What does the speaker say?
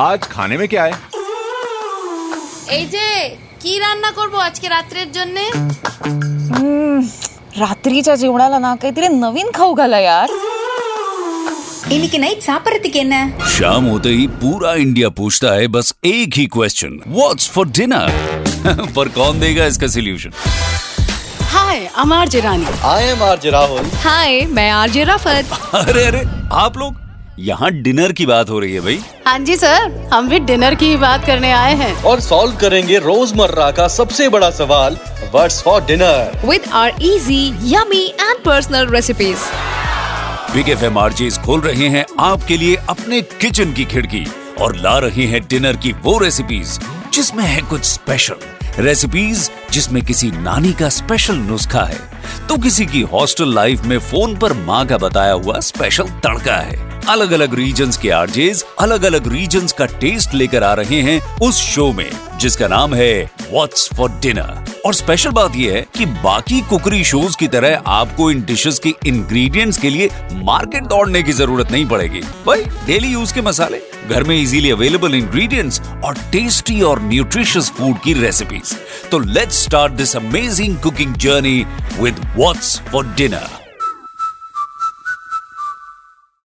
আজ খানে মে क्या है? এই যে কি রান্না করব আজকে রাত্রের জন্য? रात्रीच्या जेवणाला ना काहीतरी नवीन खाऊ घाला यार இன்னைக்கு நைட் சாப்பிடறதுக்கு என்ன शाम होते ही पूरा इंडिया पूछता है बस एक ही क्वेश्चन व्हाट्स फॉर डिनर पर कौन देगा इसका solution hi I am RJ Rahul hi मैं आरजे राफत अरे अरे आप लोग यहाँ डिनर की बात हो रही है भाई। हाँ जी सर। हम भी डिनर की ही बात करने आए हैं। और सॉल्व करेंगे रोज़मर्रा का सबसे बड़ा सवाल what's for dinner with our easy yummy and personal recipes. Big F M are खोल रहे हैं आपके लिए अपने किचन की खिड़की और ला रहे हैं डिनर की वो रेसिपीज़ जिसमें है कुछ स्पेशल रेसिपीज़ जिसमें किसी नानी का स्पेशल नुस्खा है। तो किसी की हॉस्टल लाइफ में फ़ोन पर माँ का बताया हुआ स्पेशल तड़का है। अलग अलग रीजन के आरजेज अलग अलग रीजन का टेस्ट लेकर आ रहे हैं उस शो में, जिसका नाम है व्हाट्स फॉर डिनर और स्पेशल बात यह है कि बाकी कुकरी शोज़ की तरह आपको इन डिशेस के इंग्रेडिएंट्स के लिए मार्केट दौड़ने की ज़रूरत नहीं पड़ेगी। भाई डेली यूज़ के मसाले, घर में इजीली अवेलेबल इंग्रेडिएंट्स और टेस्टी और न्यूट्रिशियस फ़ूड की रेसिपीज़ तो let's start this amazing cooking journey with what's for dinner